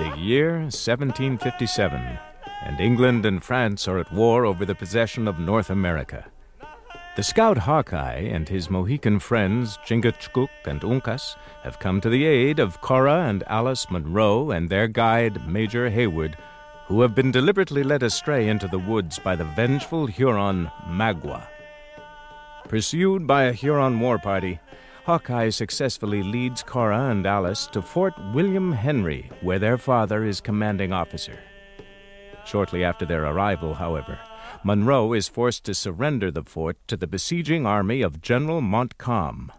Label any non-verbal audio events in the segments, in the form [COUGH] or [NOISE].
The year 1757, and England and France are at war over the possession of North America. The scout Hawkeye and his Mohican friends Chingachgook and Uncas have come to the aid of Cora and Alice Munro and their guide Major Heyward, who have been deliberately led astray into the woods by the vengeful Huron Magua. Pursued by a Huron war party, Hawkeye successfully leads Cora and Alice to Fort William Henry, where their father is commanding officer. Shortly after their arrival, however, Munro is forced to surrender the fort to the besieging army of General Montcalm.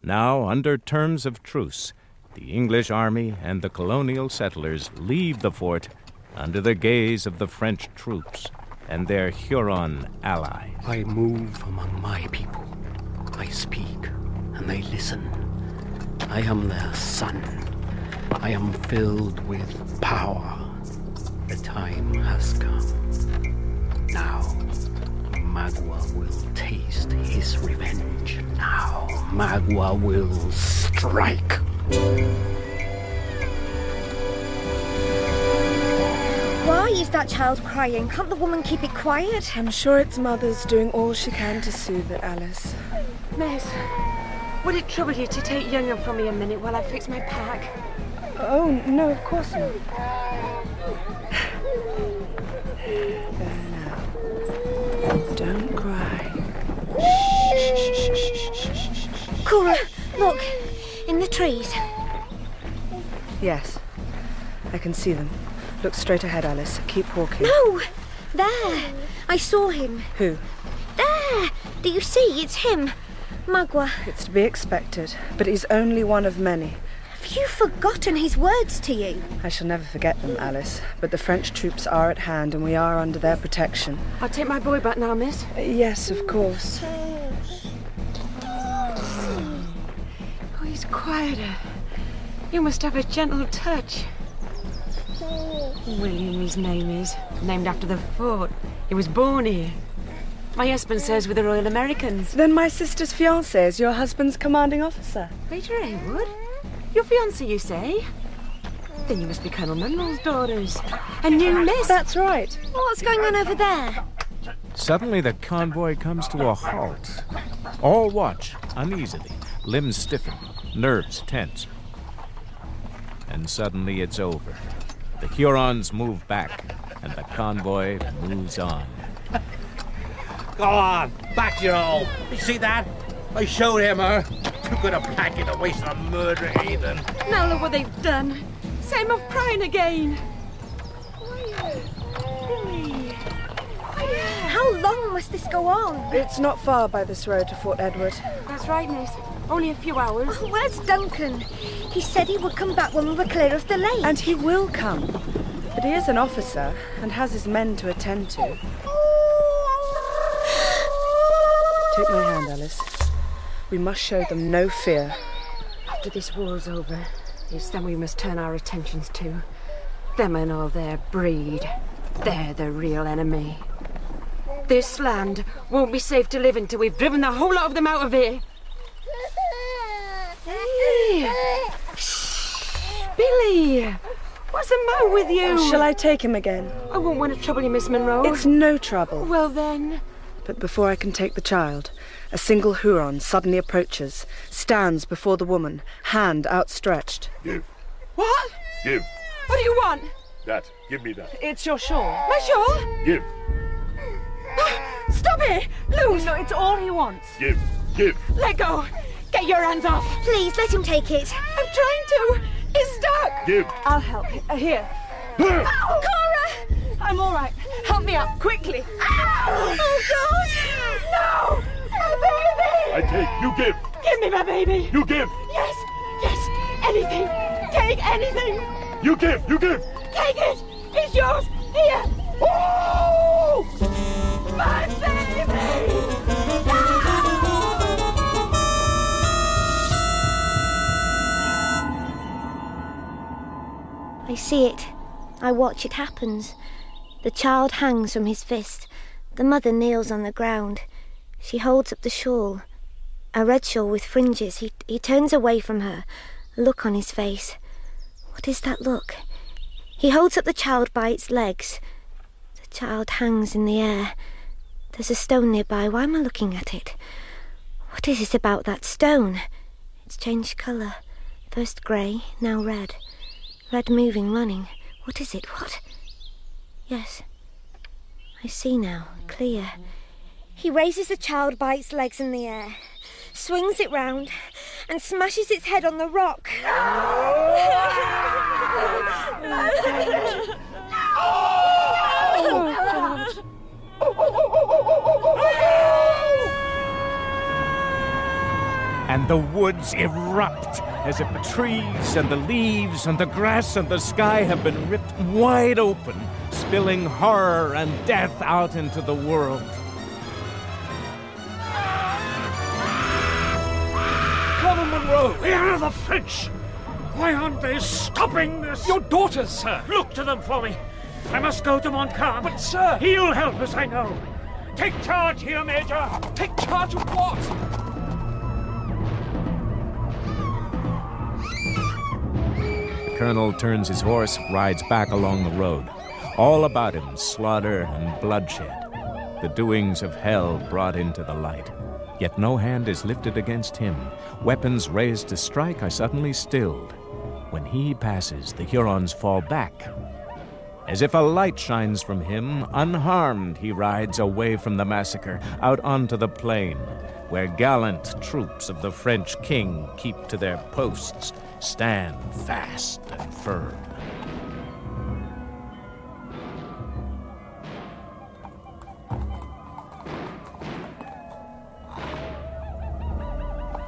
Now, under terms of truce, the English army and the colonial settlers leave the fort under the gaze of the French troops and their Huron allies. I move among my people. I speak, and they listen. I am their son. I am filled with power. The time has come. Now, Magua will taste his revenge. Now, Magua will strike. Is that child crying? Can't the woman keep it quiet? I'm sure its mother's doing all she can to soothe it, Alice. Miss, would it trouble you to take Young'un from me a minute while I fix my pack? Oh, no, of course not. [SIGHS] There now. Don't cry. Cora, look, in the trees. Yes, I can see them. Look straight ahead, Alice. Keep walking. No, there. I saw him. Who? There. Do you see? It's him. Magua. It's to be expected, but he's only one of many. Have you forgotten his words to you? I shall never forget them, Alice. But the French troops are at hand, and we are under their protection. I'll take my boy back now, miss. Uh, yes, of course. Oh, he's quieter. You must have a gentle touch. William, his name is. Named after the fort. He was born here. My husband serves with the Royal Americans. Then my sister's fiancé is your husband's commanding officer. Major Heyward? Your fiancé, you say? Then you must be Colonel Munro's daughters. A new miss. That's right. What's going on over there? Suddenly, the convoy comes to a halt. All watch uneasily, limbs stiffen, nerves tense. And suddenly it's over. The Hurons move back, and the convoy moves on. Go on, back to your hole. You see that? I showed him her. Too good a packet to waste on a murder heathen. Now look what they've done. Same of crying again. Why? How long must this go on? It's not far by this road to Fort Edward. That's right, miss. Only a few hours. Oh, where's Duncan? He said he would come back when we were clear of the lake. And he will come. But he is an officer and has his men to attend to. Take my hand, Alice. We must show them no fear. After this war's over, it's them we must turn our attentions to. Them and all their breed. They're the real enemy. This land won't be safe to live in till we've driven the whole lot of them out of here. Hey! Shh! Billy! What's the matter with you? Oh, shall I take him again? I won't want to trouble you, Miss Munro. It's no trouble. Well then. But before I can take the child, a single Huron suddenly approaches, stands before the woman, hand outstretched. Give. What? Give. What do you want? That. Give me that. It's your shawl. My shawl? Give. Ah, stop it! Loose! No, it's all he wants. Give. Give. Let go! Get your hands off! Please, let him take it. I'm trying to! It's stuck! Give. I'll help. Uh, here. Ow! Cora! I'm all right. Help me up, quickly. Ow! Oh, God! No! My baby! I take. You give. Give me my baby! You give. Yes! Yes! Anything! Take anything! You give. You give. Take it! It's yours! Here! Oh! My baby! I see it. I watch it happens. The child hangs from his fist, The mother kneels on the ground. She holds up the shawl, a red shawl with fringes. He, he turns away from her, a look on his face. What is that look? He holds up the child by its legs. The child hangs in the air. There's a stone nearby. Why am I looking at it? What is it about that stone? It's changed colour. First grey, now red. Red moving, running. What is it? What? Yes. I see now, clear. He raises the child by its legs in the air, swings it round, and smashes its head on the rock. [LAUGHS] [LAUGHS] and the woods erupt as if the trees and the leaves and the grass and the sky have been ripped wide open, spilling horror and death out into the world. Colonel Munro! Where are the French? Why aren't they stopping this? Your daughters, sir! Look to them for me. I must go to Montcalm. But, sir! He'll help us, I know. Take charge here, Major! Take charge of what? Colonel turns his horse, rides back along the road. All about him, slaughter and bloodshed. The doings of hell brought into the light. Yet no hand is lifted against him. Weapons raised to strike are suddenly stilled. When he passes, the Hurons fall back. As if a light shines from him, unharmed he rides away from the massacre, out onto the plain, where gallant troops of the French king keep to their posts, stand fast and firm.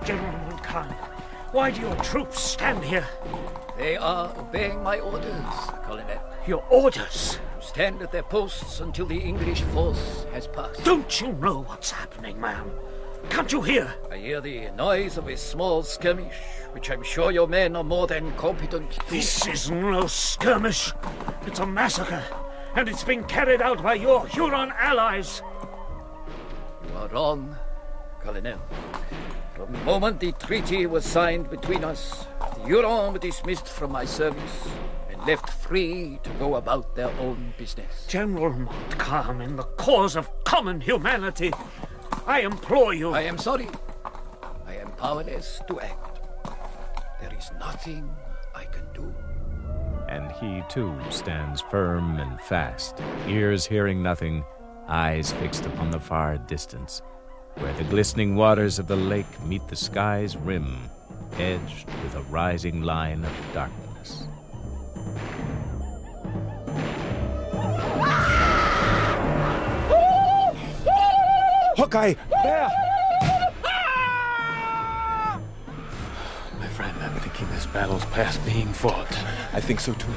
General Montcalm, why do your troops stand here? They are obeying my orders, Colonel. Your orders? Stand at their posts until the English force has passed. Don't you know what's happening, man? Can't you hear? I hear the noise of a small skirmish, which I'm sure your men are more than competent to. This is no skirmish. It's a massacre, and it's been carried out by your Huron allies. You are wrong, Colonel. From the moment the treaty was signed between us, the Hurons were dismissed from my service and left free to go about their own business. General Montcalm, in the cause of common humanity, I implore you. I am sorry. I am powerless to act. There is nothing I can do. And he too stands firm and fast, ears hearing nothing, eyes fixed upon the far distance, where the glistening waters of the lake meet the sky's rim, edged with a rising line of darkness. Hawkeye! There! My friend, I'm thinking this battle's past being fought. I think so too.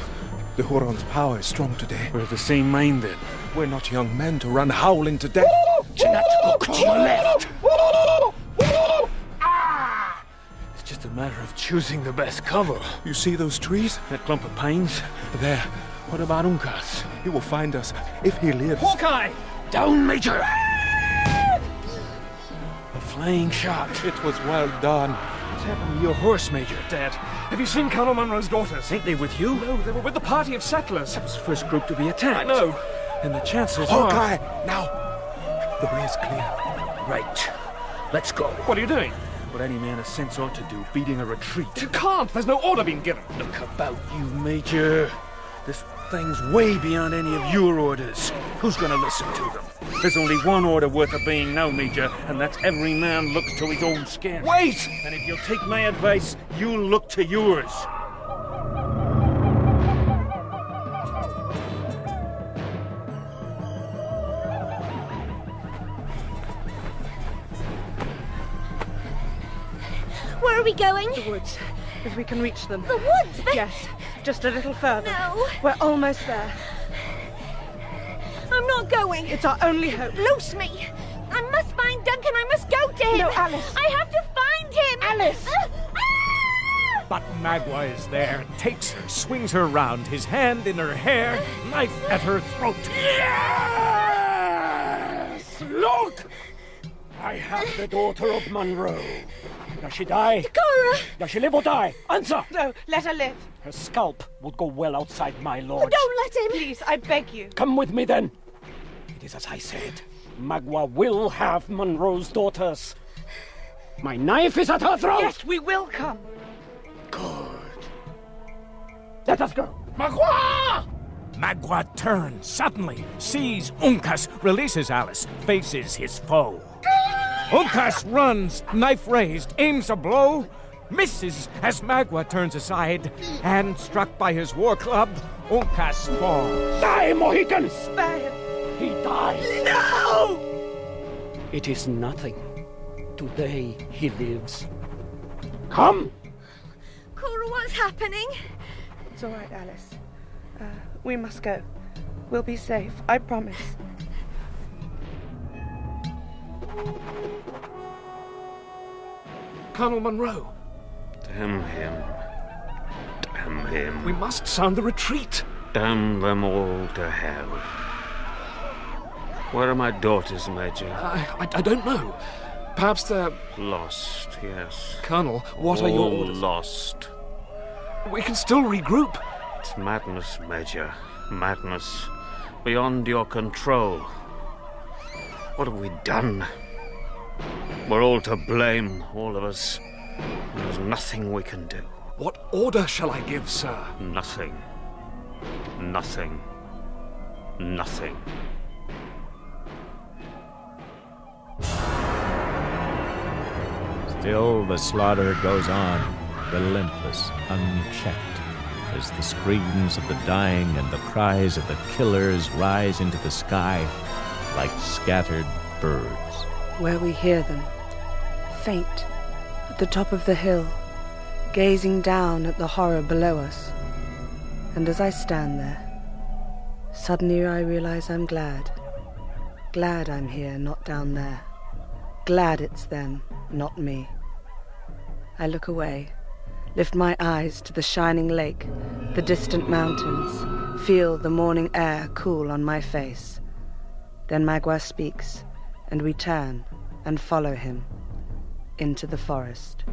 The Huron's power is strong today. We're of the same mind then. We're not young men to run howling to death. Chingachgook, to your left. Ah! It's just a matter of choosing the best cover. You see those trees? That clump of pines? There. What about Uncas? He will find us if he lives. Hawkeye! Down, Major! A flying shot. It was well done. What's happened to your horse, Major? Dad, have you seen Colonel Munro's daughters? Ain't they with you? No, they were with the party of settlers. That was the first group to be attacked. I know. And the chances Hawkeye! are... Now! The way is clear. Right. Let's go. What are you doing? What any man of sense ought to do, beating a retreat. You can't. There's no order being given. Look about you, Major. This thing's way beyond any of your orders. Who's gonna listen to them? There's only one order worth obeying now, Major, and that's every man looks to his own skin. Wait! And if you'll take my advice, you'll look to yours. Where are we going? The woods. If we can reach them. The woods? But Yes, just a little further. No. We're almost there. I'm not going. It's our only hope. Loose me. I must find Duncan. I must go to him. No, Alice. I have to find him. Alice. Ah! But Magua is there, takes her, swings her round, his hand in her hair, knife at her throat. Yes! Look! I have the daughter of Munro. Does she die? Cora! Does she live or die? Answer! No, let her live. Her scalp would go well outside my lord. Oh, don't let him! Please, I beg you. Come with me then. It is as I said. Magua will have Munro's daughters. My knife is at her throat. Yes, we will come. Good. Let us go. Magua! Magua turns suddenly, sees Uncas, releases Alice, faces his foe. Uncas runs, knife raised, aims a blow, misses as Magua turns aside, and struck by his war club, Uncas falls. Die, Mohican! Spare him. He dies. No! It is nothing. Today he lives. Come! Cora, what's happening? It's all right, Alice. Uh, we must go. We'll be safe, I promise. Colonel Munro, Damn him. Damn him. we must sound the retreat. Damn them all to hell. Where are my daughters, Major? I, I, I don't know. Perhaps they're. Lost, yes. Colonel, what are your All orders? lost. We can still regroup. It's madness, Major. Madness. Beyond your control. What have we done? We're all to blame, all of us. There's nothing we can do. What order shall I give, sir? Nothing. Nothing. Nothing. Still, the slaughter goes on, relentless, unchecked, as the screams of the dying and the cries of the killers rise into the sky like scattered birds. Where we hear them, faint, at the top of the hill, gazing down at the horror below us. And as I stand there, suddenly I realize I'm glad. Glad I'm here, not down there. Glad it's them, not me. I look away, lift my eyes to the shining lake, the distant mountains, feel the morning air cool on my face. Then Magua speaks, and we turn and follow him into the forest.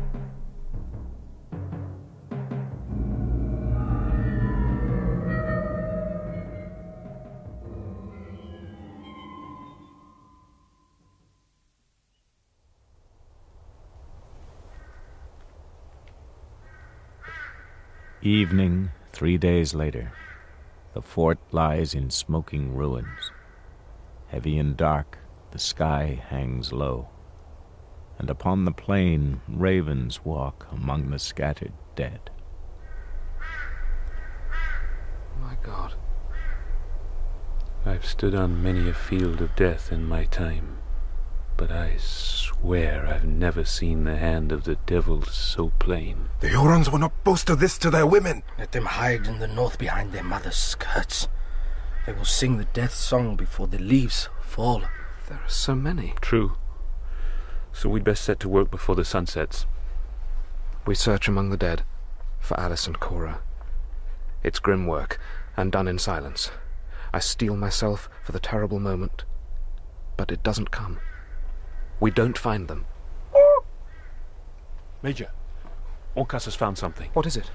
Evening, three days later. The fort lies in smoking ruins. Heavy and dark, the sky hangs low. And upon the plain, ravens walk among the scattered dead. My God. I've stood on many a field of death in my time, but I swear I've never seen the hand of the devil so plain. The Hurons will not boast of this to their women. Let them hide in the north behind their mothers' skirts. They will sing the death song before the leaves fall. There are so many. True. So we'd best set to work before the sun sets. We search among the dead for Alice and Cora. It's grim work, and done in silence. I steel myself for the terrible moment, but it doesn't come. We don't find them. Major, Uncas has found something. What is it?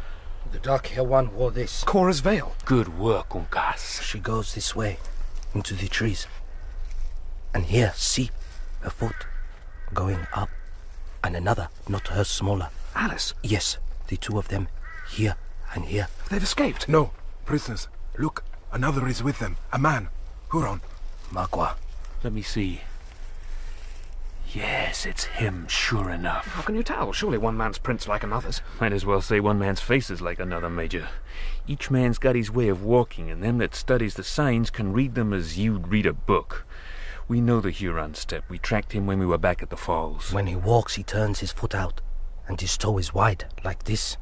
The dark hair one wore this. Cora's veil. Good work, Uncas. She goes this way, into the trees. And here, see, a foot going up, and another, not her smaller. Alice. Yes, the two of them, here and here. They've escaped. No, prisoners. Look, another is with them. A man. Huron. Magua. Let me see. Yes, it's him, sure enough. How can you tell? Surely one man's print's like another's. Might as well say one man's face is like another, Major. Each man's got his way of walking, and them that studies the signs can read them as you'd read a book. We know the Huron step. We tracked him when we were back at the falls. When he walks, he turns his foot out, and his toe is wide, like this.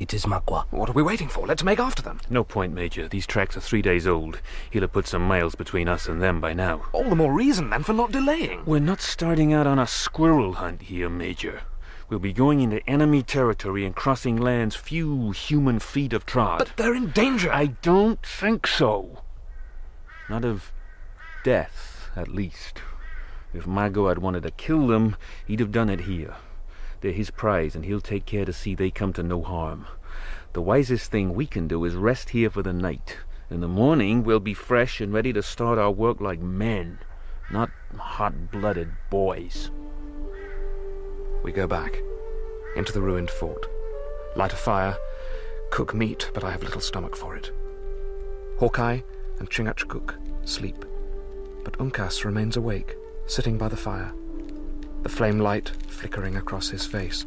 It is Magua. What are we waiting for? Let's make after them. No point, Major. These tracks are three days old. He'll have put some miles between us and them by now. All the more reason, then, for not delaying. We're not starting out on a squirrel hunt here, Major. We'll be going into enemy territory and crossing lands few human feet have trod. But they're in danger. I don't think so. Not of death, at least. If Magua had wanted to kill them, he'd have done it here. They're his prize, and he'll take care to see they come to no harm. The wisest thing we can do is rest here for the night. In the morning, we'll be fresh and ready to start our work like men, not hot-blooded boys. We go back, into the ruined fort. Light a fire, cook meat, but I have little stomach for it. Hawkeye and Chingachgook sleep, but Uncas remains awake, sitting by the fire, the flame light flickering across his face.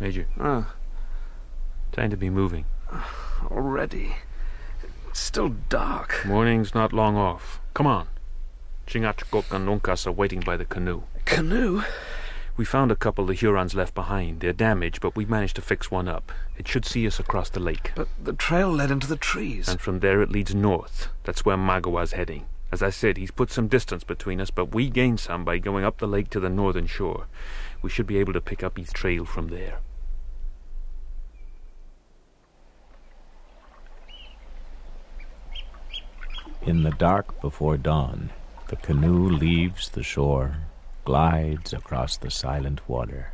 Major. Ah. Time to be moving. Already. It's still dark. Morning's not long off. Come on. Chingachgook and Uncas are waiting by the canoe. Canoe? We found a couple the Hurons left behind. They're damaged, but we managed to fix one up. It should see us across the lake. But the trail led into the trees. And from there it leads north. That's where Magua's heading. As I said, he's put some distance between us, but we gained some by going up the lake to the northern shore. We should be able to pick up his trail from there. In the dark before dawn, the canoe leaves the shore, glides across the silent water.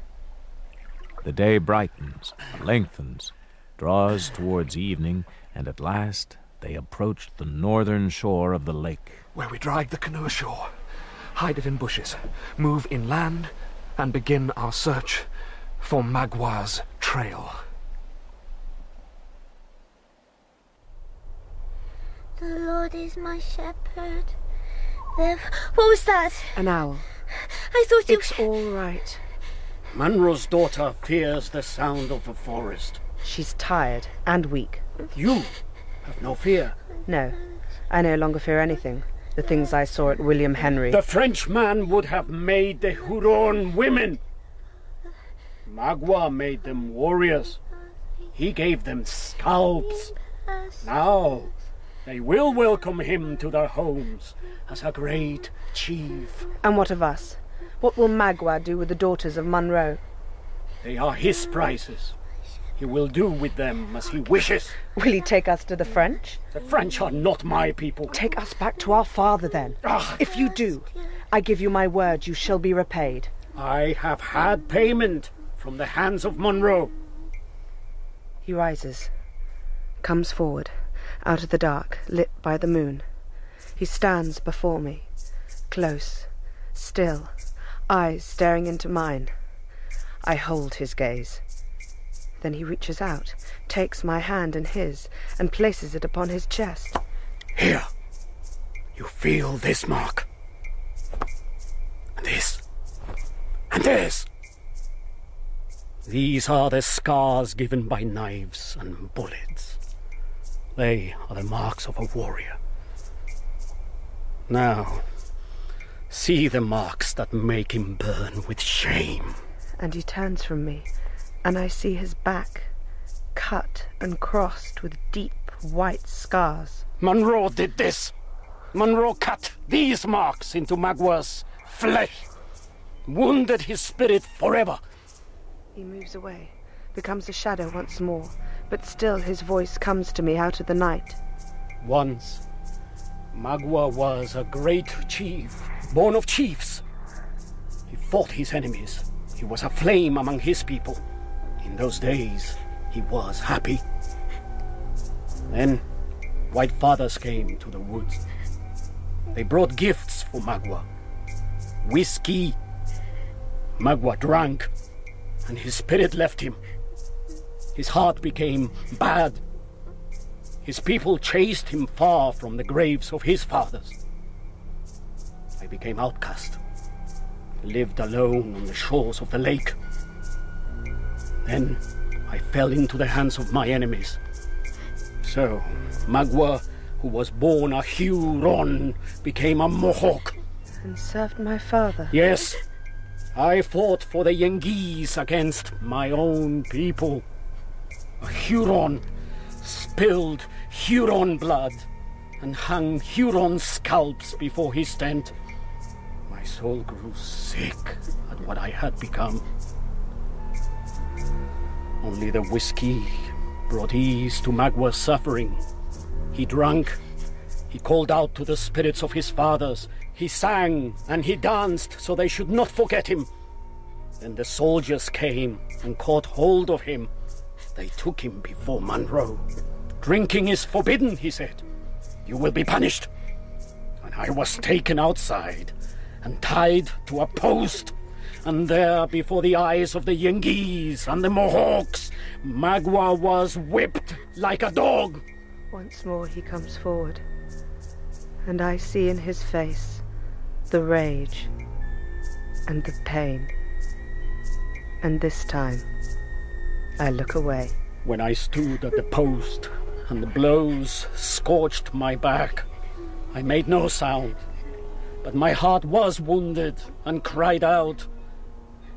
The day brightens, lengthens, draws towards evening, and at last they approach the northern shore of the lake. Where we drag the canoe ashore, hide it in bushes, move inland, and begin our search for Magua's trail. The Lord is my shepherd. There. What was that? An owl. I thought you. It's all right. Munro's daughter fears the sound of the forest. She's tired and weak. You have no fear. No, I no longer fear anything. The things I saw at William Henry. The Frenchman would have made the Huron women. Magua made them warriors. He gave them scalps. Now they will welcome him to their homes as a great chief. And what of us? What will Magua do with the daughters of Munro? They are his prizes. He will do with them as he wishes. Will he take us to the French? The French are not my people. Take us back to our father, then. Ah. If you do, I give you my word you shall be repaid. I have had payment from the hands of Munro. He rises, comes forward, out of the dark, lit by the moon. He stands before me, close, still, eyes staring into mine. I hold his gaze. Then he reaches out, takes my hand in his, and places it upon his chest. Here, you feel this mark. And this. And this. These are the scars given by knives and bullets. They are the marks of a warrior. Now, see the marks that make him burn with shame. And he turns from me, and I see his back, cut and crossed with deep white scars. Munro did this. Munro cut these marks into Magua's flesh, wounded his spirit forever. He moves away, becomes a shadow once more, but still his voice comes to me out of the night. Once, Magua was a great chief, born of chiefs. He fought his enemies. He was a flame among his people. In those days, he was happy. Then, white fathers came to the woods. They brought gifts for Magua. Whiskey. Magua drank, and his spirit left him. His heart became bad. His people chased him far from the graves of his fathers. I became outcast, lived alone on the shores of the lake. Then I fell into the hands of my enemies. So, Magua, who was born a Huron, became a Mohawk. And served my father. Yes, I fought for the Yengeese against my own people. A Huron spilled Huron blood and hung Huron scalps before his tent. My soul grew sick at what I had become. Only the whiskey brought ease to Magua's suffering. He drank, he called out to the spirits of his fathers, he sang and he danced so they should not forget him. Then the soldiers came and caught hold of him. They took him before Munro. Drinking is forbidden, he said. You will be punished. And I was taken outside and tied to a post. And there, before the eyes of the Yengeese and the Mohawks, Magua was whipped like a dog. Once more he comes forward, and I see in his face the rage and the pain. And this time, I look away. When I stood at the post and the blows scorched my back, I made no sound. But my heart was wounded and cried out.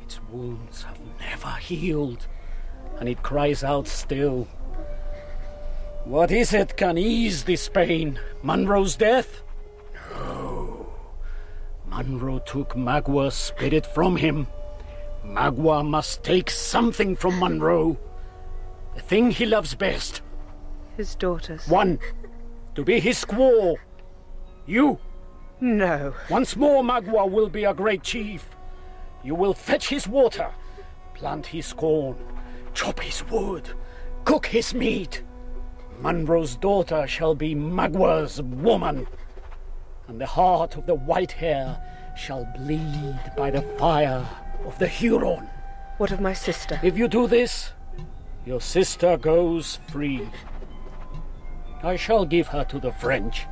Its wounds have never healed, and it cries out still. What is it can ease this pain? Munro's death? No. Munro took Magua's spirit from him. Magua must take something from Munro. The thing he loves best. His daughters. One. To be his squaw. You. No. Once more, Magua will be a great chief. You will fetch his water, plant his corn, chop his wood, cook his meat. Munro's daughter shall be Magua's woman, and the heart of the white hair shall bleed by the fire of the Huron. What of my sister? If you do this, your sister goes free. I shall give her to the French,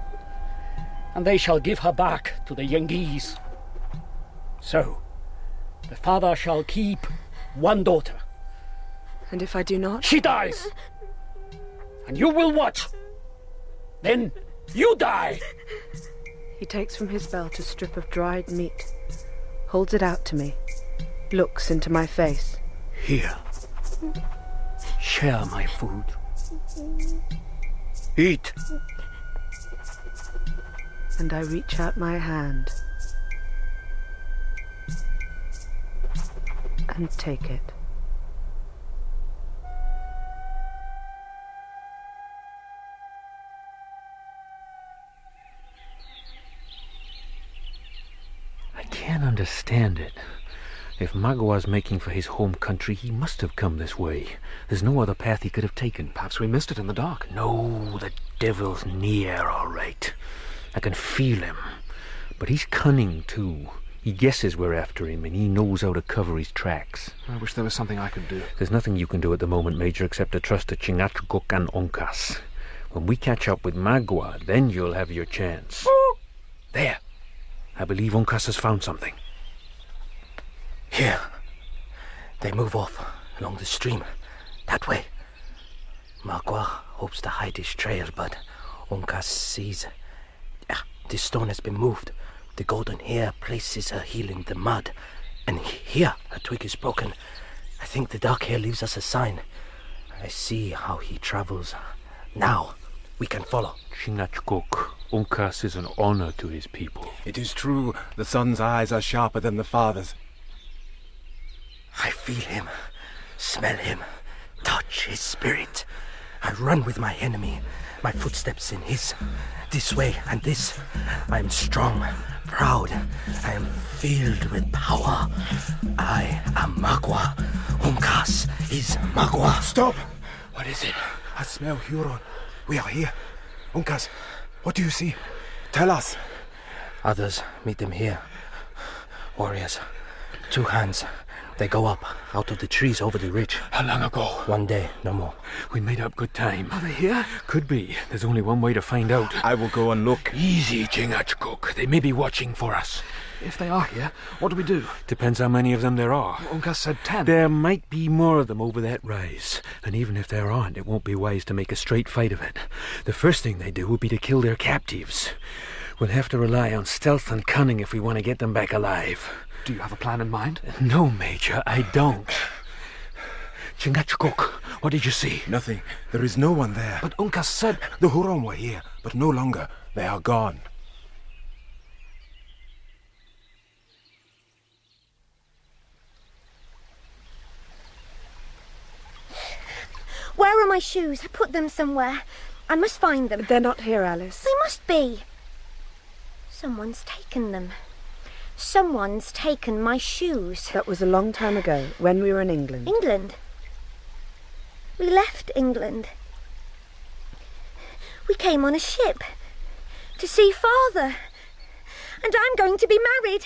and they shall give her back to the Yengeese. So, the father shall keep one daughter. And if I do not? She dies! And you will watch! Then you die! He takes from his belt a strip of dried meat, holds it out to me, looks into my face. Here. Share my food. Eat. And I reach out my hand and take it. I can't understand it. If Magua's making for his home country, he must have come this way. There's no other path he could have taken. Perhaps we missed it in the dark. No, the devil's near, all right. I can feel him. But he's cunning, too. He guesses we're after him, and he knows how to cover his tracks. I wish there was something I could do. There's nothing you can do at the moment, Major, except to trust to Chingachgook and Uncas. When we catch up with Magua, then you'll have your chance. There. I believe Uncas has found something. Here. They move off along the stream. That way. Magua hopes to hide his trail, but Uncas sees. Ah, this stone has been moved. The golden hair places her heel in the mud. And here, a twig is broken. I think the dark hair leaves us a sign. I see how he travels. Now, we can follow. Chingachgook. Uncas is an honor to his people. It is true, the son's eyes are sharper than the father's. I feel him, smell him, touch his spirit. I run with my enemy, my footsteps in his. This way and this. I am strong, proud. I am filled with power. I am Magua. Uncas is Magua. Stop! What is it? I smell Huron. We are here. Uncas, what do you see? Tell us. Others meet them here. Warriors. Two hands. They go up, out of the trees over the ridge. How long ago? One day, no more. We made up good time. Are they here? Could be. There's only one way to find out. I will go and look. Easy, Chingachgook. They may be watching for us. If they are here, what do we do? Depends how many of them there are. Uncas said ten. There might be more of them over that rise. And even if there aren't, it won't be wise to make a straight fight of it. The first thing they do will be to kill their captives. We'll have to rely on stealth and cunning if we want to get them back alive. Do you have a plan in mind? No, Major, I don't. Chingachgook, what did you see? Nothing. There is no one there. But Uncas said The Huron were here, but no longer. They are gone. Where are my shoes? I put them somewhere. I must find them. They're not here, Alice. They must be. Someone's taken them. Someone's taken my shoes. That was a long time ago, when we were in England. England? We left England. We came on a ship to see father. And I'm going to be married.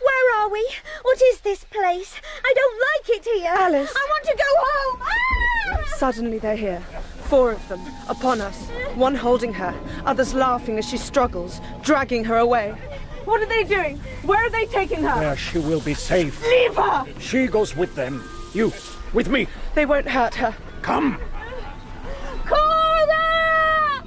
Where are we? What is this place? I don't like it here. Alice. I want to go home. Ah! Suddenly they're here. Four of them, upon us. One holding her, others laughing as she struggles, dragging her away. What are they doing? Where are they taking her? Where she will be safe. Leave her! She goes with them. You, with me. They won't hurt her. Come. Cora!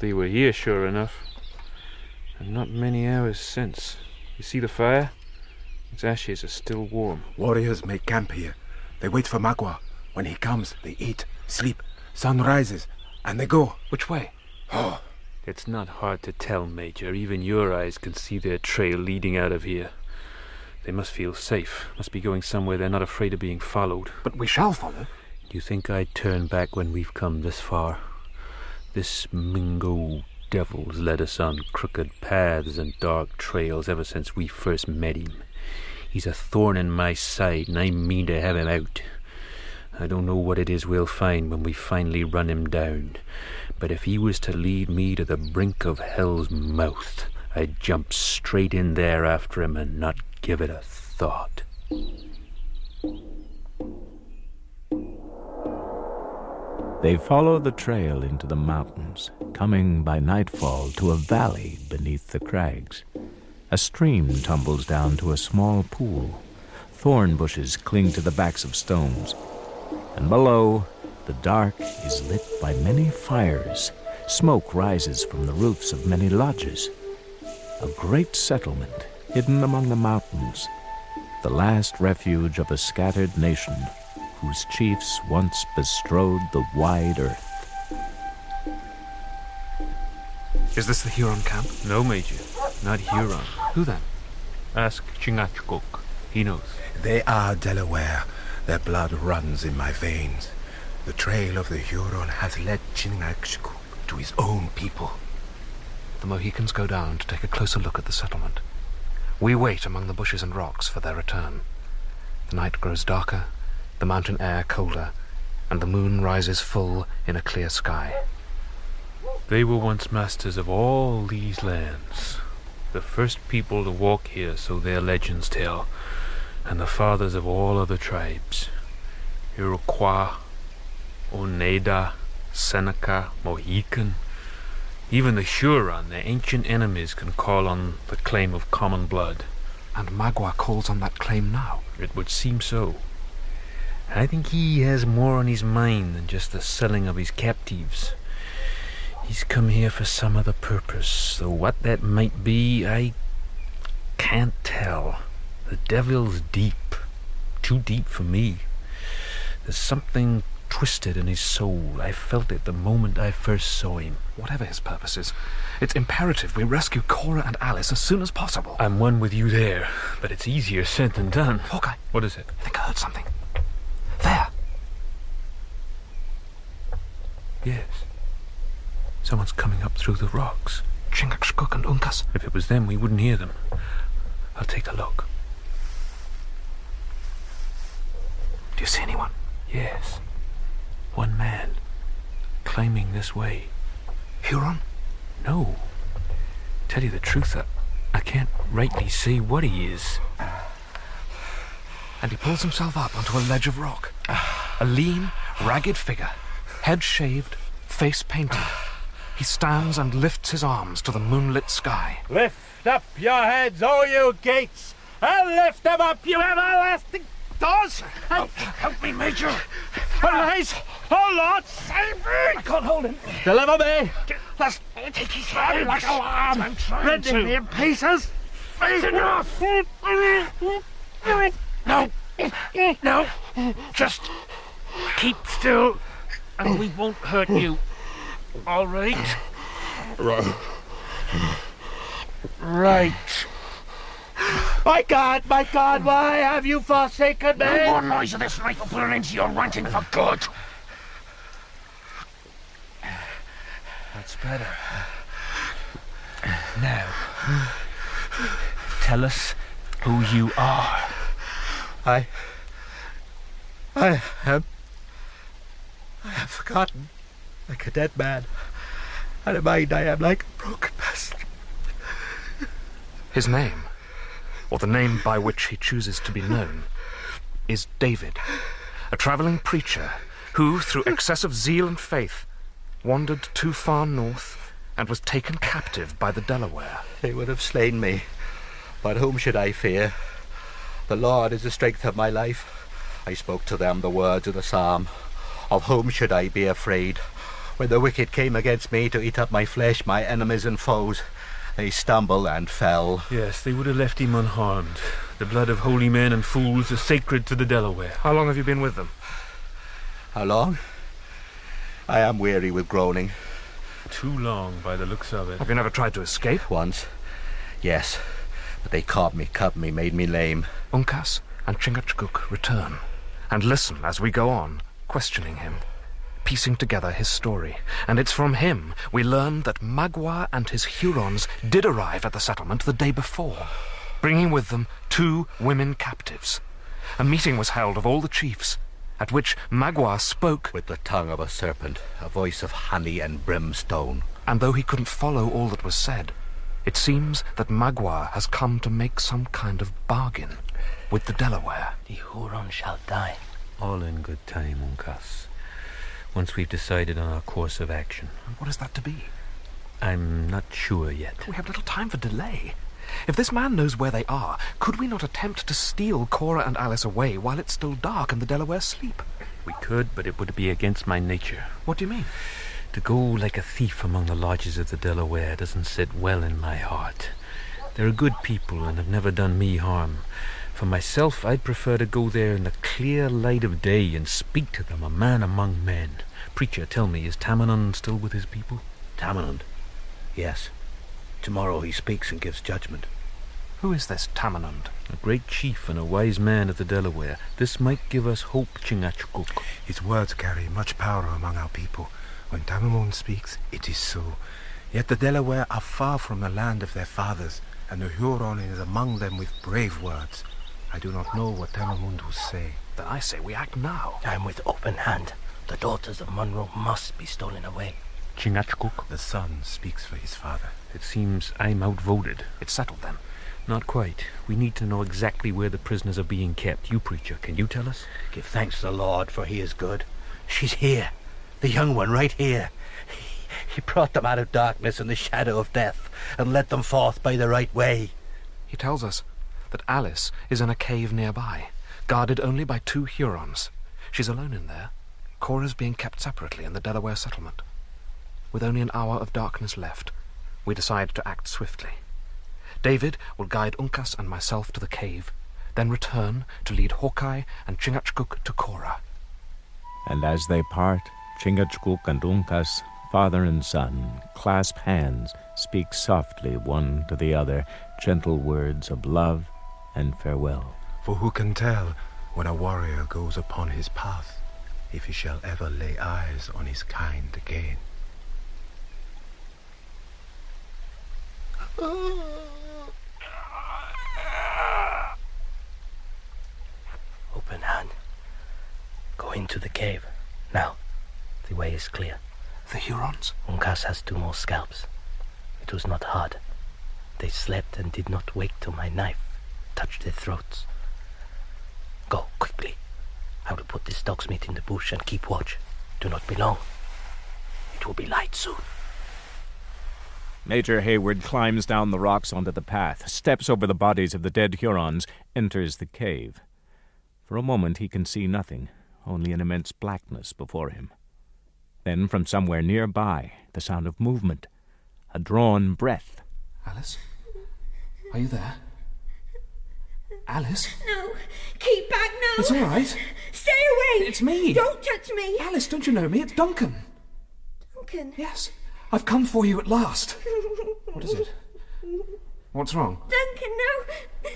They were here, sure enough. And not many hours since. You see the fire? Its ashes are still warm. Warriors make camp here. They wait for Magua. When he comes, they eat, sleep. Sun rises, and they go. Which way? Oh, It's not hard to tell, Major. Even your eyes can see their trail leading out of here. They must feel safe. Must be going somewhere they're not afraid of being followed. but we shall follow. You think I'd turn back when we've come this far? This Mingo devil's led us on crooked paths and dark trails ever since we first met him. He's a thorn in my side, and I mean to have him out. I don't know what it is we'll find when we finally run him down, but if he was to lead me to the brink of hell's mouth, I'd jump straight in there after him and not give it a thought. They follow the trail into the mountains, coming by nightfall to a valley beneath the crags. A stream tumbles down to a small pool. Thorn bushes cling to the backs of stones. And below, the dark is lit by many fires. Smoke rises from the roofs of many lodges. A great settlement hidden among the mountains, the last refuge of a scattered nation whose chiefs once bestrode the wide earth. Is this the Huron camp? No, Major. Not Huron. Who then? Ask Chingachgook. He knows. They are Delaware. Their blood runs in my veins. The trail of the Huron has led Chingachgook to his own people. The Mohicans go down to take a closer look at the settlement. We wait among the bushes and rocks for their return. The night grows darker, the mountain air colder, and the moon rises full in a clear sky. They were once masters of all these lands, the first people to walk here, so their legends tell, and the fathers of all other tribes Iroquois, Oneida, Seneca, Mohican. Even the Huron, their ancient enemies, can call on the claim of common blood. And Magua calls on that claim now. It would seem so. I think he has more on his mind than just the selling of his captives. He's come here for some other purpose, though what that might be, I can't tell. The devil's deep, too deep for me. There's something twisted in his soul. I felt it the moment I first saw him. Whatever his purpose is, it's imperative we rescue Cora and Alice as soon as possible. I'm one with you there, but it's easier said than done. Hawkeye, What is it? I think I heard something. There. Yes. Someone's coming up through the rocks. Chingachgook and Uncas. If it was them, we wouldn't hear them. I'll take a look. Do you see anyone? Yes. One man. Climbing this way. Huron? No. Tell you the truth, I, I can't rightly see what he is. And he pulls himself up onto a ledge of rock. Ah. A lean, ragged figure, head shaved, face painted. He stands and lifts his arms to the moonlit sky. Lift up your heads, all you gates, and lift them up, you everlasting doors. Help, help me, Major. Arise, oh Lord, save me. I can't hold him. Deliver me. Let's take his head like a lamb, I'm trying rending to. me in pieces. It's enough. No, no, just keep still, and we won't hurt you. All right? Right. Right. My God, my God, why have you forsaken me? No more noise of this knife will put an end to your ranting for good. That's better. Now, tell us who you are. I. I am. I have forgotten, like a dead man. And in mind, I am like a broken vessel. His name, or the name by which he chooses to be known, is David, a travelling preacher who, through excess of zeal and faith, wandered too far north and was taken captive by the Delaware. They would have slain me. But whom should I fear? The Lord is the strength of my life. I spoke to them the words of the psalm. Of whom should I be afraid? When the wicked came against me to eat up my flesh, my enemies and foes, they stumbled and fell. Yes, they would have left him unharmed. The blood of holy men and fools is sacred to the Delaware. How long have you been with them? How long? I am weary with groaning. Too long, by the looks of it. Have you never tried to escape? Once. Yes. But they caught me, cut me, made me lame. Uncas and Chingachgook return and listen as we go on, questioning him, piecing together his story. And it's from him we learn that Magua and his Hurons did arrive at the settlement the day before, bringing with them two women captives. A meeting was held of all the chiefs, at which Magua spoke with the tongue of a serpent, a voice of honey and brimstone. And though he couldn't follow all that was said, it seems that Magua has come to make some kind of bargain with the Delaware. The Huron shall die. All in good time, Uncas. Once we've decided on our course of action. And What is that to be? I'm not sure yet. We have little time for delay. If this man knows where they are, could we not attempt to steal Cora and Alice away while it's still dark and the Delaware sleep? We could, but it would be against my nature. What do you mean? To go like a thief among the lodges of the Delaware doesn't sit well in my heart. They're a good people and have never done me harm. For myself, I'd prefer to go there in the clear light of day and speak to them, a man among men. Preacher, tell me, is Tamenund still with his people? Tamenund? Yes. Tomorrow he speaks and gives judgment. Who is this Tamenund? A great chief and a wise man of the Delaware. This might give us hope, Chingachgook. His words carry much power among our people. When Tamenund speaks, it is so. Yet the Delaware are far from the land of their fathers, and the Huron is among them with brave words. I do not know what Tamenund will say. Then I say we act now. I'm with open hand. The daughters of Munro must be stolen away. Chingachgook? The son speaks for his father. It seems I'm outvoted. It's settled then. Not quite. We need to know exactly where the prisoners are being kept. You, preacher, can you tell us? Give thanks to the Lord, for he is good. She's here. The young one right here. He brought them out of darkness and the shadow of death, and led them forth by the right way. He tells us that Alice is in a cave nearby, guarded only by two Hurons. She's alone in there. Cora's being kept separately in the Delaware settlement. With only an hour of darkness left, we decide to act swiftly. David will guide Uncas and myself to the cave, then return to lead Hawkeye and Chingachgook to Cora. And as they part, Chingachgook and Uncas, father and son, clasp hands, speak softly one to the other, gentle words of love and farewell. For who can tell when a warrior goes upon his path, if he shall ever lay eyes on his kind again? Open hand. Go into the cave. Now, the way is clear. The Hurons? Uncas has two more scalps. It was not hard. They slept and did not wake till my knife touched their throats. Go, quickly. I will put this dog's meat in the bush and keep watch. Do not be long. It will be light soon. Major Heyward climbs down the rocks onto the path, steps over the bodies of the dead Hurons, enters the cave. For a moment he can see nothing, only an immense blackness before him. Then, from somewhere nearby, the sound of movement, a drawn breath. Alice? Are you there? Alice? No, keep back, no. It's all right. Stay away. It's me. Don't touch me. Alice, don't you know me? It's Duncan. Duncan. Yes. I've come for you at last. What is it? What's wrong? Duncan, no.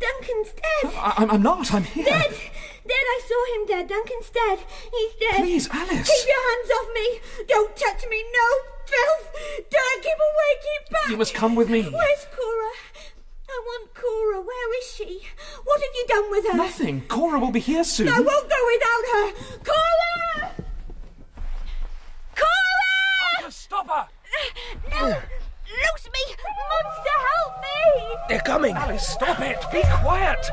Duncan's dead. I, am not. I'm here. Dead. Dead. I saw him dead. Duncan's dead. He's dead. Please, Alice. Keep your hands off me. Don't touch me. No filth. Don't keep away. Keep back. You must come with me. Where's Cora? I want Cora. Where is she? What have you done with her? Nothing. Cora will be here soon. I won't go without her. Cora! Cora! Stop her! No! Loose me! Monster, help me! They're coming! Alice, stop it! Be quiet!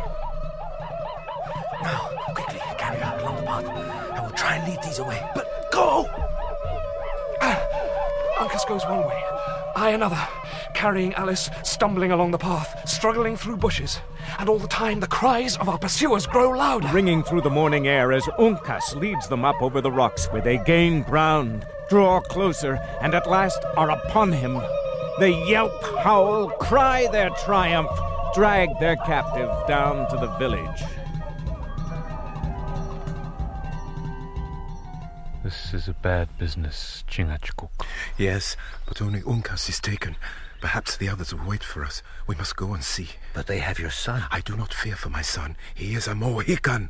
Now, quickly, carry her along the path. I will try and lead these away. But go! Ah, Uncas goes one way, I another, carrying Alice, stumbling along the path, struggling through bushes. And all the time, the cries of our pursuers grow louder. Ringing through the morning air as Uncas leads them up over the rocks where they gain ground, draw closer, and at last are upon him. They yelp, howl, cry their triumph, drag their captive down to the village. This is a bad business, Chingachgook. Yes, but only Uncas is taken. Perhaps the others will wait for us. We must go and see. But they have your son. I do not fear for my son. He is a Mohican.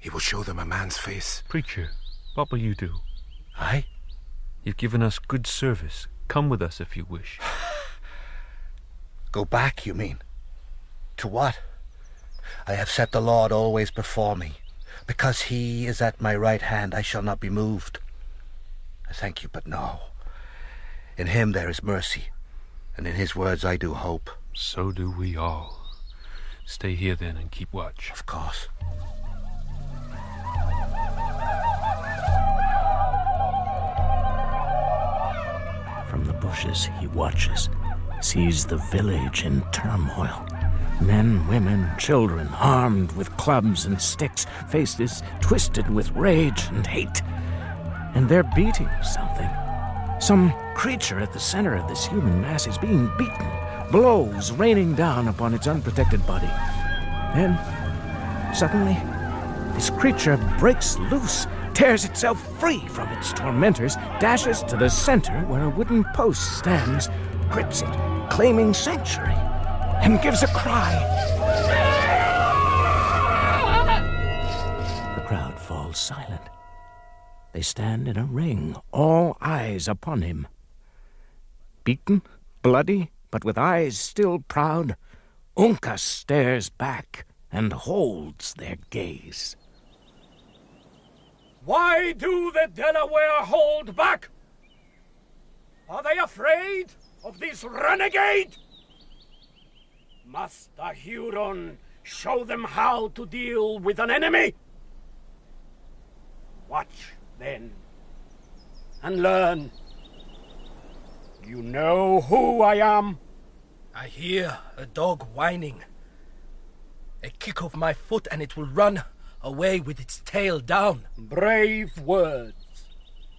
He will show them a man's face. Preacher, what will you do? I? You've given us good service. Come with us if you wish. [SIGHS] Go back, you mean? To what? I have set the Lord always before me. Because he is at my right hand, I shall not be moved. I thank you, but no. In him there is mercy, and in his words I do hope. So do we all. Stay here then and keep watch. Of course. From the bushes, he watches, sees the village in turmoil. Men, women, children, armed with clubs and sticks, faces twisted with rage and hate. And they're beating something. Some creature at the center of this human mass is being beaten, blows raining down upon its unprotected body. Then, suddenly, this creature breaks loose tears itself free from its tormentors, dashes to the center where a wooden post stands, grips it, claiming sanctuary, and gives a cry. The crowd falls silent. They stand in a ring, all eyes upon him. Beaten, bloody, but with eyes still proud, Uncas stares back and holds their gaze. Why do the Delaware hold back? Are they afraid of this renegade? Must a Huron show them how to deal with an enemy? Watch, then, and learn. You know who I am? I hear a dog whining. A kick of my foot and it will run away with its tail down. Brave words.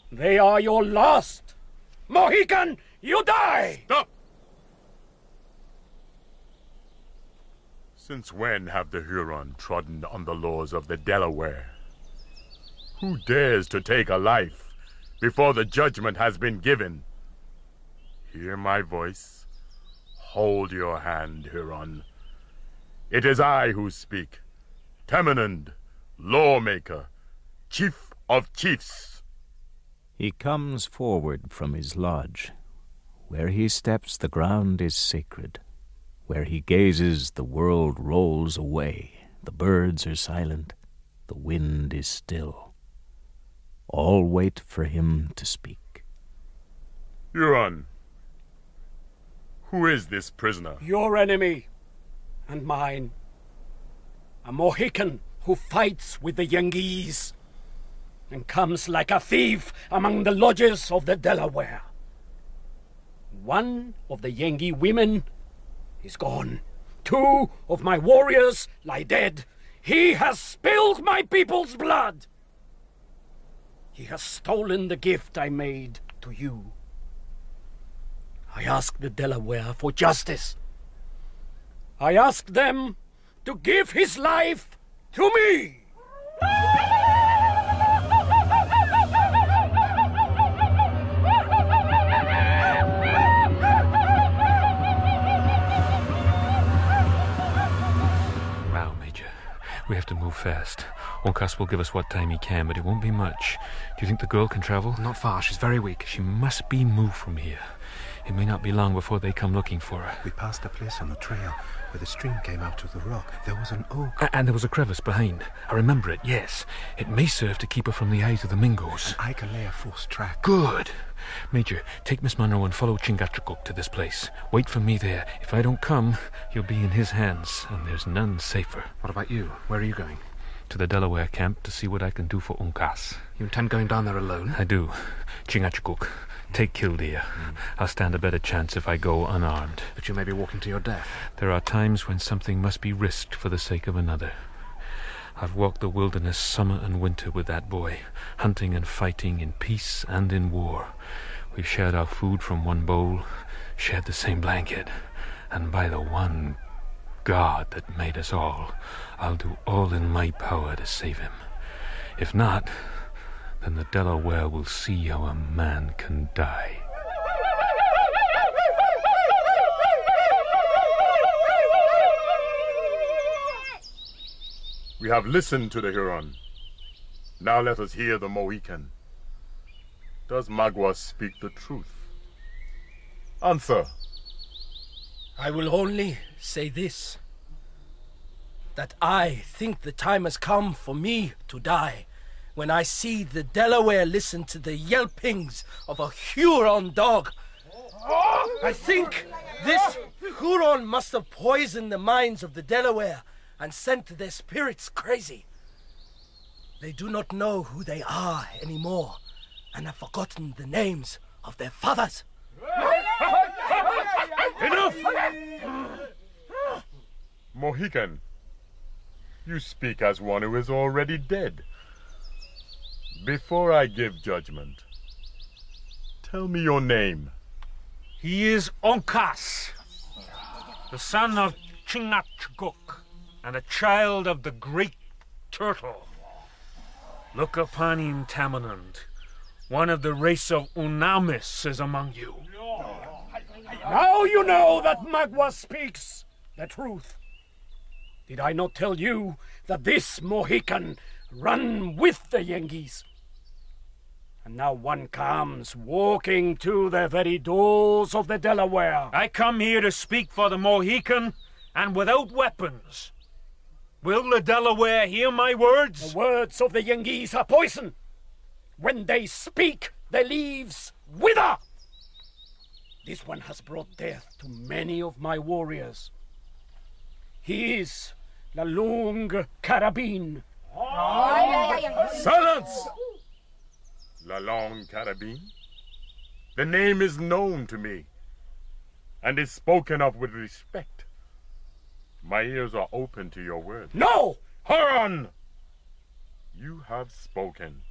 They are your last. Mohican, you die! Stop! Since when have the Huron trodden on the laws of the Delaware? Who dares to take a life before the judgment has been given? Hear my voice. Hold your hand, Huron. It is I who speak. Tamenund, lawmaker, chief of chiefs. He comes forward from his lodge. Where he steps, the ground is sacred. Where he gazes, the world rolls away. The birds are silent. The wind is still. All wait for him to speak. Huron, who is this prisoner? Your enemy and mine. A Mohican who fights with the Yengeese and comes like a thief among the lodges of the Delaware. One of the Yengi women is gone. Two of my warriors lie dead. He has spilled my people's blood. He has stolen the gift I made to you. I ask the Delaware for justice. I ask them to give his life to me! Fast. Uncas will give us what time he can, but it won't be much. Do you think the girl can travel? Not far. She's very weak. She must be moved from here. It may not be long before they come looking for her. We passed a place on the trail where the stream came out of the rock. There was an oak. A- and there was a crevice behind. I remember it, yes. It may serve to keep her from the eyes of the Mingos. I can lay a false track. Good. Major, take Miss Munro and follow Chingachgook to this place. Wait for me there. If I don't come, you'll be in his hands, and there's none safer. What about you? Where are you going? To the Delaware camp to see what I can do for Uncas. You intend going down there alone? I do. Chingachgook, take Killdeer. Mm. I'll stand a better chance if I go unarmed. But you may be walking to your death. There are times when something must be risked for the sake of another. I've walked the wilderness summer and winter with that boy, hunting and fighting in peace and in war. We've shared our food from one bowl, shared the same blanket, and by the one God that made us all, I'll do all in my power to save him. If not, then the Delaware will see how a man can die. We have listened to the Huron. Now let us hear the Mohican. Does Magua speak the truth? Answer. I will only say this that I think the time has come for me to die when I see the Delaware listen to the yelpings of a Huron dog. I think this Huron must have poisoned the minds of the Delaware and sent their spirits crazy. They do not know who they are anymore and have forgotten the names of their fathers. Enough! Mohican, you speak as one who is already dead. Before I give judgment, tell me your name. He is Uncas, the son of Chingachgook, and a child of the great turtle. Look upon him, Tamenund. One of the race of Unamis is among you. Now you know that Magua speaks the truth. Did I not tell you that this Mohican run with the Yengeese? And now one comes walking to the very doors of the Delaware. I come here to speak for the Mohican and without weapons. Will the Delaware hear my words? The words of the Yengeese are poison. When they speak, the leaves wither. This one has brought death to many of my warriors. He is La Longue Carabine. Silence! La Longue Carabine? The name is known to me and is spoken of with respect. My ears are open to your words. No! Huron! You have spoken.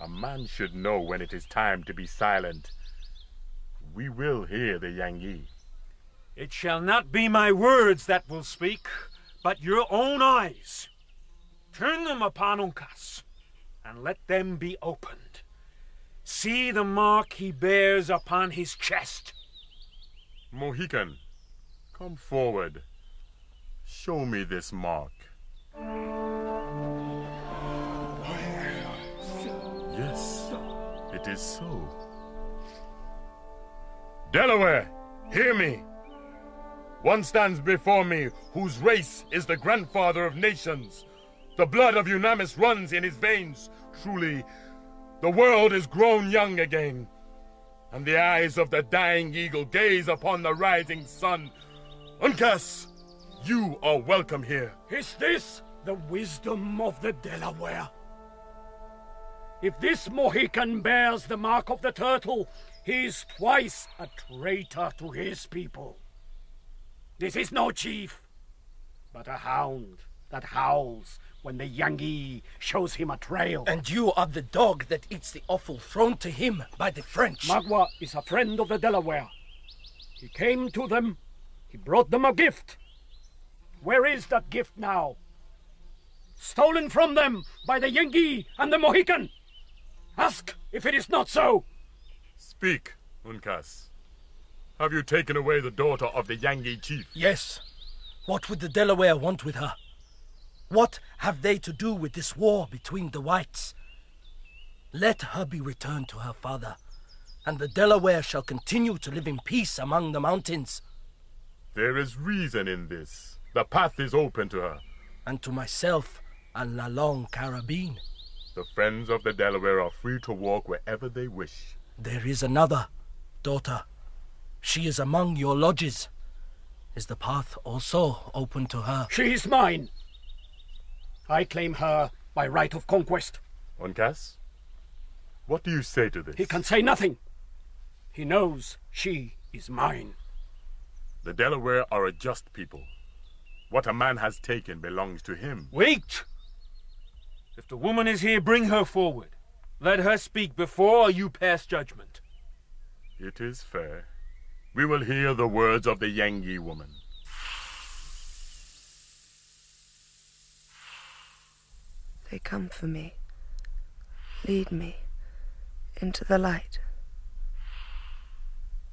A man should know when it is time to be silent. We will hear the Yangi. It shall not be my words that will speak, but your own eyes. Turn them upon Uncas, and let them be opened. See the mark he bears upon his chest. Mohican, come forward. Show me this mark. Yes, it is so. Delaware, hear me. One stands before me whose race is the grandfather of nations. The blood of Unamis runs in his veins. Truly, the world is grown young again. And the eyes of the dying eagle gaze upon the rising sun. Uncas, you are welcome here. Is this the wisdom of the Delaware? If this Mohican bears the mark of the turtle, he is twice a traitor to his people. This is no chief, but a hound that howls when the Yangi shows him a trail. And you are the dog that eats the offal thrown to him by the French. Magua is a friend of the Delaware. He came to them, he brought them a gift. Where is that gift now? Stolen from them by the Yengi and the Mohican. Ask if it is not so. Speak, Uncas. Have you taken away the daughter of the Yangi chief? Yes. What would the Delaware want with her? What have they to do with this war between the whites? Let her be returned to her father, and the Delaware shall continue to live in peace among the mountains. There is reason in this. The path is open to her. And to myself and La Longue Carabine. The friends of the Delaware are free to walk wherever they wish. There is another, daughter. She is among your lodges. Is the path also open to her? She is mine. I claim her by right of conquest. Uncas, what do you say to this? He can say nothing. He knows she is mine. The Delaware are a just people. What a man has taken belongs to him. Wait! If the woman is here, bring her forward. Let her speak before you pass judgment. It is fair. We will hear the words of the Yangi woman. They come for me. Lead me into the light.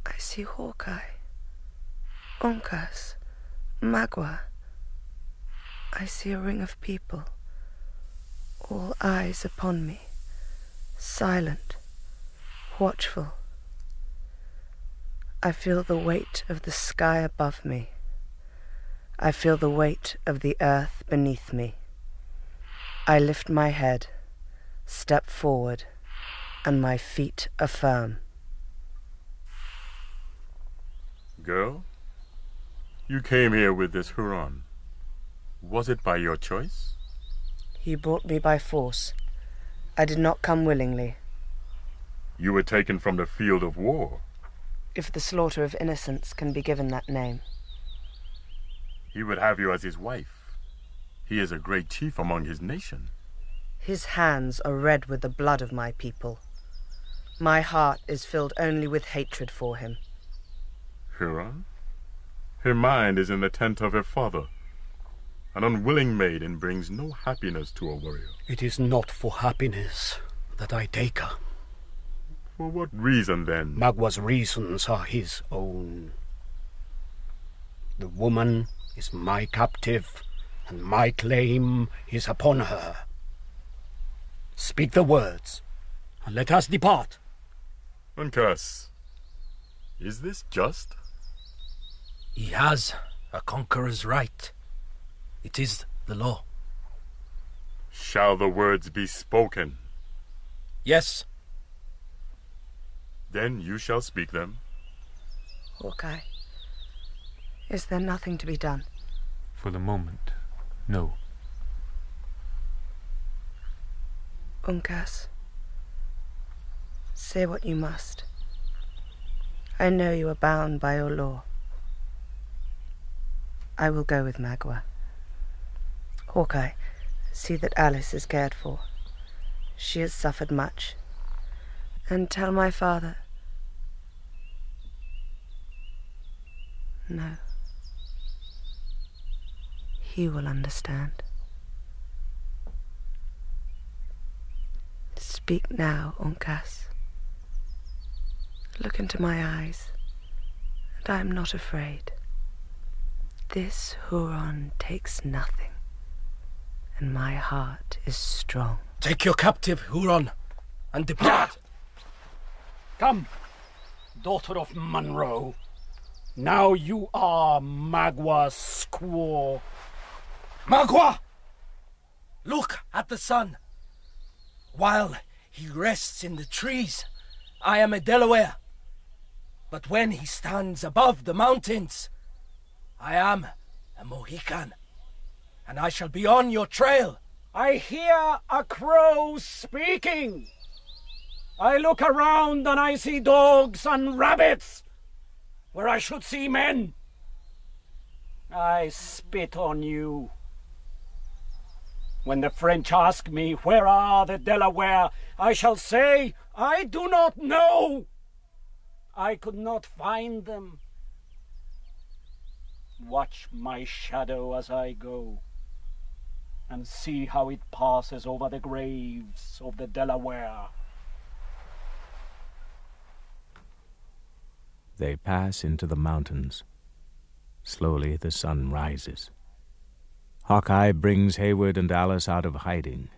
I see Hawkeye, Uncas, Magua. I see a ring of people, all eyes upon me, silent, watchful. I feel the weight of the sky above me. I feel the weight of the earth beneath me. I lift my head, step forward, and my feet are firm. Girl, you came here with this Huron. Was it by your choice? He brought me by force. I did not come willingly. You were taken from the field of war. If the slaughter of innocents can be given that name. He would have you as his wife. He is a great chief among his nation. His hands are red with the blood of my people. My heart is filled only with hatred for him. Huron? Her mind is in the tent of her father. An unwilling maiden brings no happiness to a warrior. It is not for happiness that I take her. For what reason, then? Magua's reasons are his own. The woman is my captive, and my claim is upon her. Speak the words, and let us depart. Uncas, is this just? He has a conqueror's right. It is the law. Shall the words be spoken? Yes. Then you shall speak them. Hawkeye, is there nothing to be done? For the moment, no. Uncas, say what you must. I know you are bound by your law. I will go with Magua. Hawkeye, see that Alice is cared for. She has suffered much. And tell my father. No. He will understand. Speak now, Uncas. Look into my eyes, and I am not afraid. This Huron takes nothing, and my heart is strong. Take your captive, Huron, and depart. Come, daughter of Munro. Now you are Magua's squaw. Magua! Look at the sun. While he rests in the trees, I am a Delaware. But when he stands above the mountains, I am a Mohican. And I shall be on your trail. I hear a crow speaking. I look around and I see dogs and rabbits where I should see men. I spit on you. When the French ask me, Where are the Delaware? I shall say, I do not know. I could not find them. Watch my shadow as I go, and see how it passes over the graves of the Delaware. They pass into the mountains. Slowly the sun rises. Hawkeye brings Heyward and Alice out of hiding,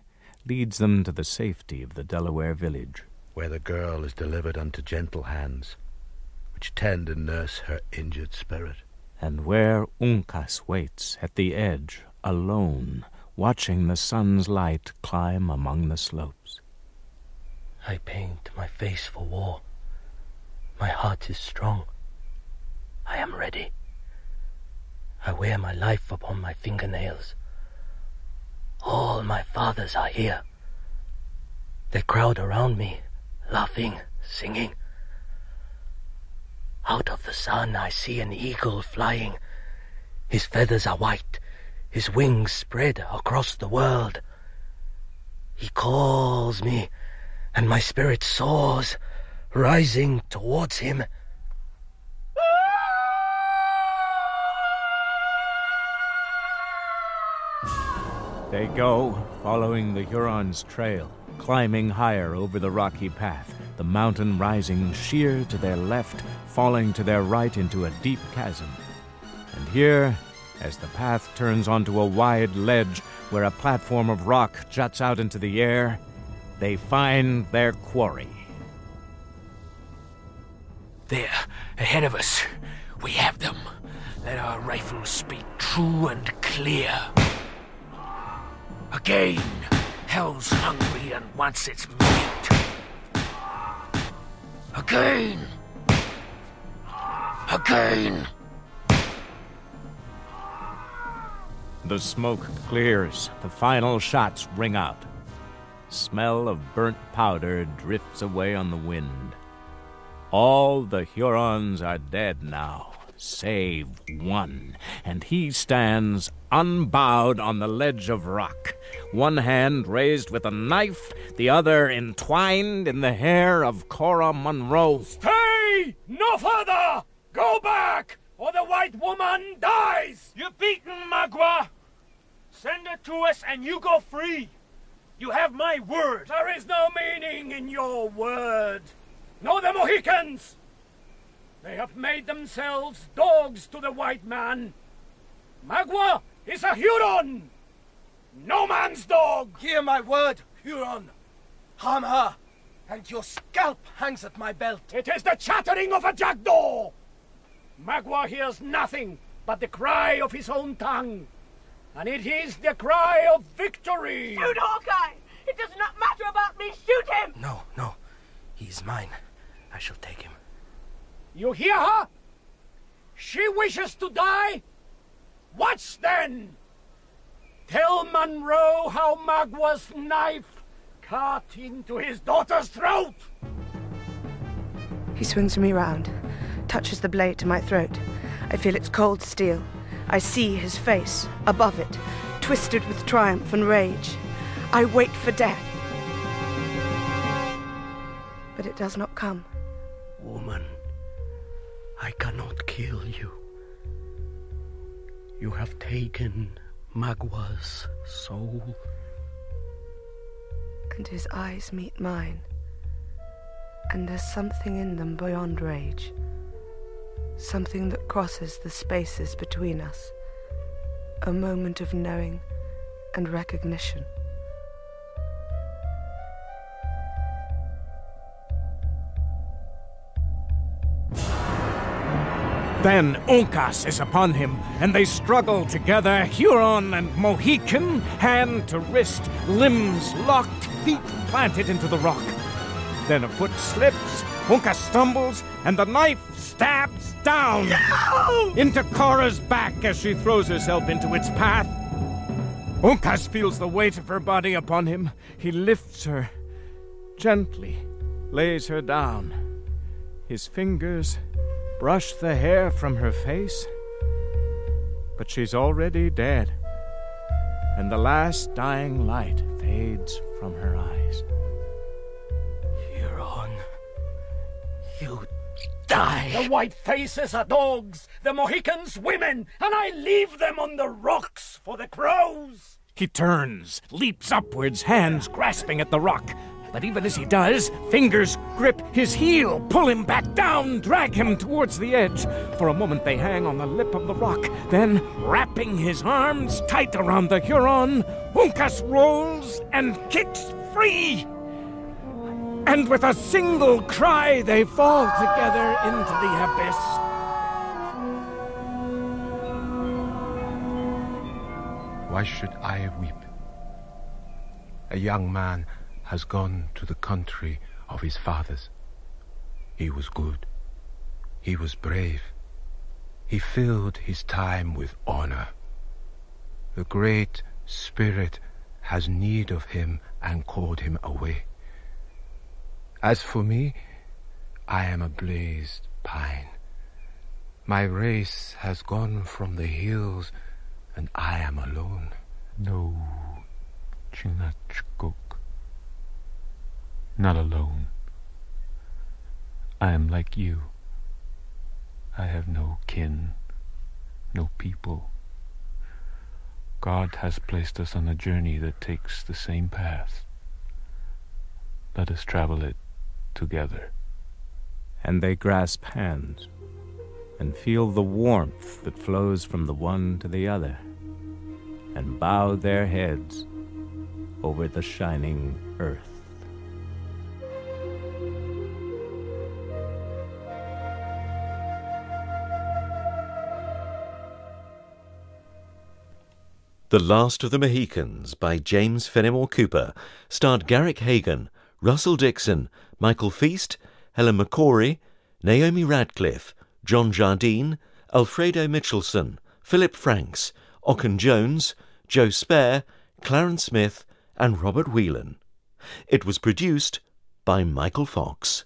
leads them to the safety of the Delaware village. Where the girl is delivered unto gentle hands, which tend and nurse her injured spirit. And where Uncas waits at the edge, alone, watching the sun's light climb among the slopes. I paint my face for war. My heart is strong. I am ready. I wear my life upon my fingernails. All my fathers are here. They crowd around me, laughing, singing. Out of the sun I see an eagle flying. His feathers are white, his wings spread across the world. He calls me, and my spirit soars, rising towards him. They go, following the Huron's trail, climbing higher over the rocky path, the mountain rising sheer to their left, falling to their right into a deep chasm. And here, as the path turns onto a wide ledge where a platform of rock juts out into the air, they find their quarry. There, ahead of us. We have them. Let our rifles speak true and clear. Again, hell's hungry and wants its meat. Again. Again. The smoke clears, the final shots ring out. Smell of burnt powder drifts away on the wind. All the Hurons are dead now, save one, and he stands unbowed on the ledge of rock, one hand raised with a knife, the other entwined in the hair of Cora Munro. Stay! No further! Go back, or the white woman dies! You're beaten, Magua! Send her to us and you go free. You have my word. There is no meaning in your word. Know the Mohicans! They have made themselves dogs to the white man. Magua is a Huron! No man's dog! Hear my word, Huron. Harm her, and your scalp hangs at my belt. It is the chattering of a jackdaw! Magua hears nothing but the cry of his own tongue. And it is the cry of victory! Shoot Hawkeye! It does not matter about me! Shoot him! No, no. He is mine. I shall take him. You hear her? She wishes to die? Watch then! Tell Munro how Magua's knife cut into his daughter's throat! He swings me round, touches the blade to my throat. I feel its cold steel. I see his face, above it, twisted with triumph and rage. I wait for death. But it does not come. Woman, I cannot kill you. You have taken Magua's soul. And his eyes meet mine. And there's something in them beyond rage. Something that crosses the spaces between us. A moment of knowing and recognition. Then Uncas is upon him, and they struggle together, Huron and Mohican, hand to wrist, limbs locked, feet planted into the rock. Then a foot slips, Uncas stumbles, and the knife stabs down no! into Cora's back as she throws herself into its path. Uncas feels the weight of her body upon him. He lifts her gently, lays her down. His fingers brush the hair from her face. But she's already dead, and the last dying light fades from her eyes. Huron, you die. The white faces are dogs, the Mohicans women, and I leave them on the rocks for the crows. He turns, leaps upwards, hands grasping at the rock. But even as he does, fingers grip his heel, pull him back down, drag him towards the edge. For a moment they hang on the lip of the rock, then, wrapping his arms tight around the Huron, Uncas rolls and kicks free. And with a single cry, they fall together into the abyss. Why should I weep? A young man has gone to the country of his fathers. He was good. He was brave. He filled his time with honor. The Great Spirit has need of him and called him away. As for me, I am a blazed pine. My race has gone from the hills, and I am alone. No, Chingachgook. Not alone. I am like you. I have no kin, no people. God has placed us on a journey that takes the same path. Let us travel it together. And they grasp hands and feel the warmth that flows from the one to the other, and bow their heads over the shining earth. The Last of the Mohicans by James Fenimore Cooper starred Garrick Hagon, Russell Dixon, Michael Feast, Helen McCrory, Naomi Radcliffe, John Jardine, Alfredo Mitchelson, Philip Franks, Ocken Jones, Joe Spare, Clarence Smith, and Robert Whelan. It was produced by Michael Fox.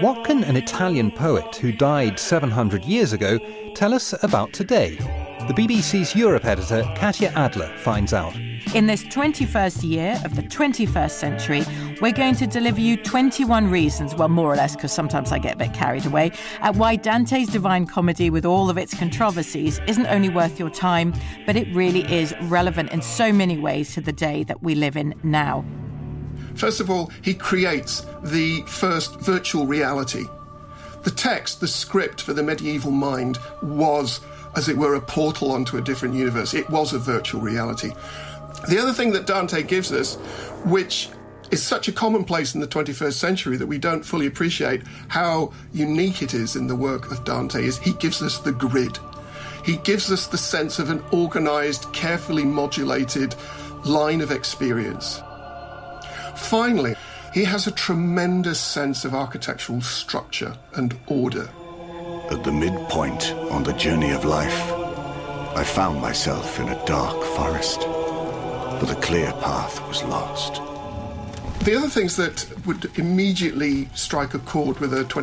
What can an Italian poet who died 700 years ago tell us about today? The BBC's Europe editor, Katya Adler, finds out. In this 21st year of the 21st century, we're going to deliver you 21 reasons, well, more or less, because sometimes I get a bit carried away, at why Dante's Divine Comedy, with all of its controversies, isn't only worth your time, but it really is relevant in so many ways to the day that we live in now. First of all, he creates the first virtual reality. The text, the script for the medieval mind, was as it were, a portal onto a different universe. It was a virtual reality. The other thing that Dante gives us, which is such a commonplace in the 21st century that we don't fully appreciate how unique it is in the work of Dante, is he gives us the grid. He gives us the sense of an organized, carefully modulated line of experience. Finally, he has a tremendous sense of architectural structure and order. At the midpoint on the journey of life, I found myself in a dark forest, for the clear path was lost. The other things that would immediately strike a chord with a